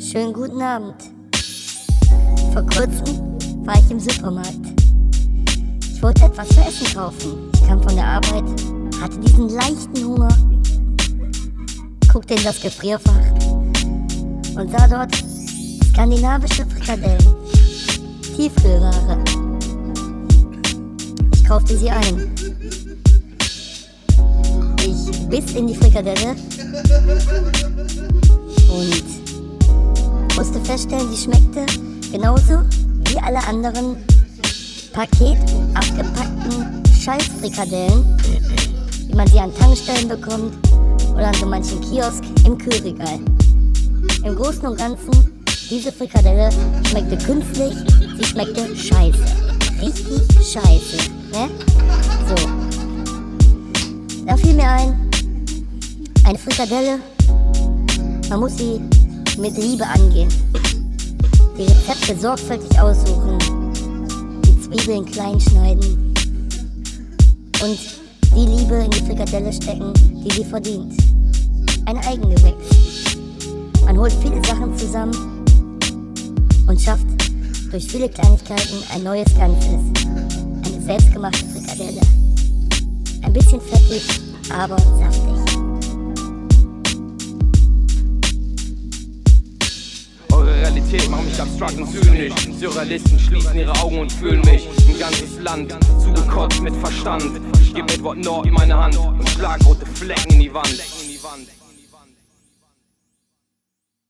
Schönen guten Abend. Vor kurzem war ich im Supermarkt. Ich wollte etwas zu essen kaufen. Ich kam von der Arbeit, hatte diesen leichten Hunger, guckte in das Gefrierfach und sah dort skandinavische Frikadellen. Tiefkühlware. Ich kaufte sie ein. Ich biss in die Frikadelle und musste feststellen, sie schmeckte genauso wie alle anderen Paket abgepackten Scheißfrikadellen, wie man sie an Tankstellen bekommt oder an so manchen Kiosk im Kühlregal. Im Großen und Ganzen, diese Frikadelle schmeckte künstlich, sie schmeckte scheiße. Richtig scheiße, ne? So. Da fiel mir ein, eine Frikadelle, man muss sie mit Liebe angehen. Die Rezepte sorgfältig aussuchen, die Zwiebeln klein schneiden und die Liebe in die Frikadelle stecken, die sie verdient. Ein Eigengewächs. Man holt viele Sachen zusammen und schafft durch viele Kleinigkeiten ein neues Ganzes. Eine selbstgemachte Frikadelle. Ein bisschen fettig, aber saftig. Realität macht mich abstrakt und zynisch. Surrealisten schließen ihre Augen und fühlen mich. Ein ganzes Land, zugekotzt mit Verstand. Ich gebe Edward Norton meine Hand und schlag rote Flecken in die Wand.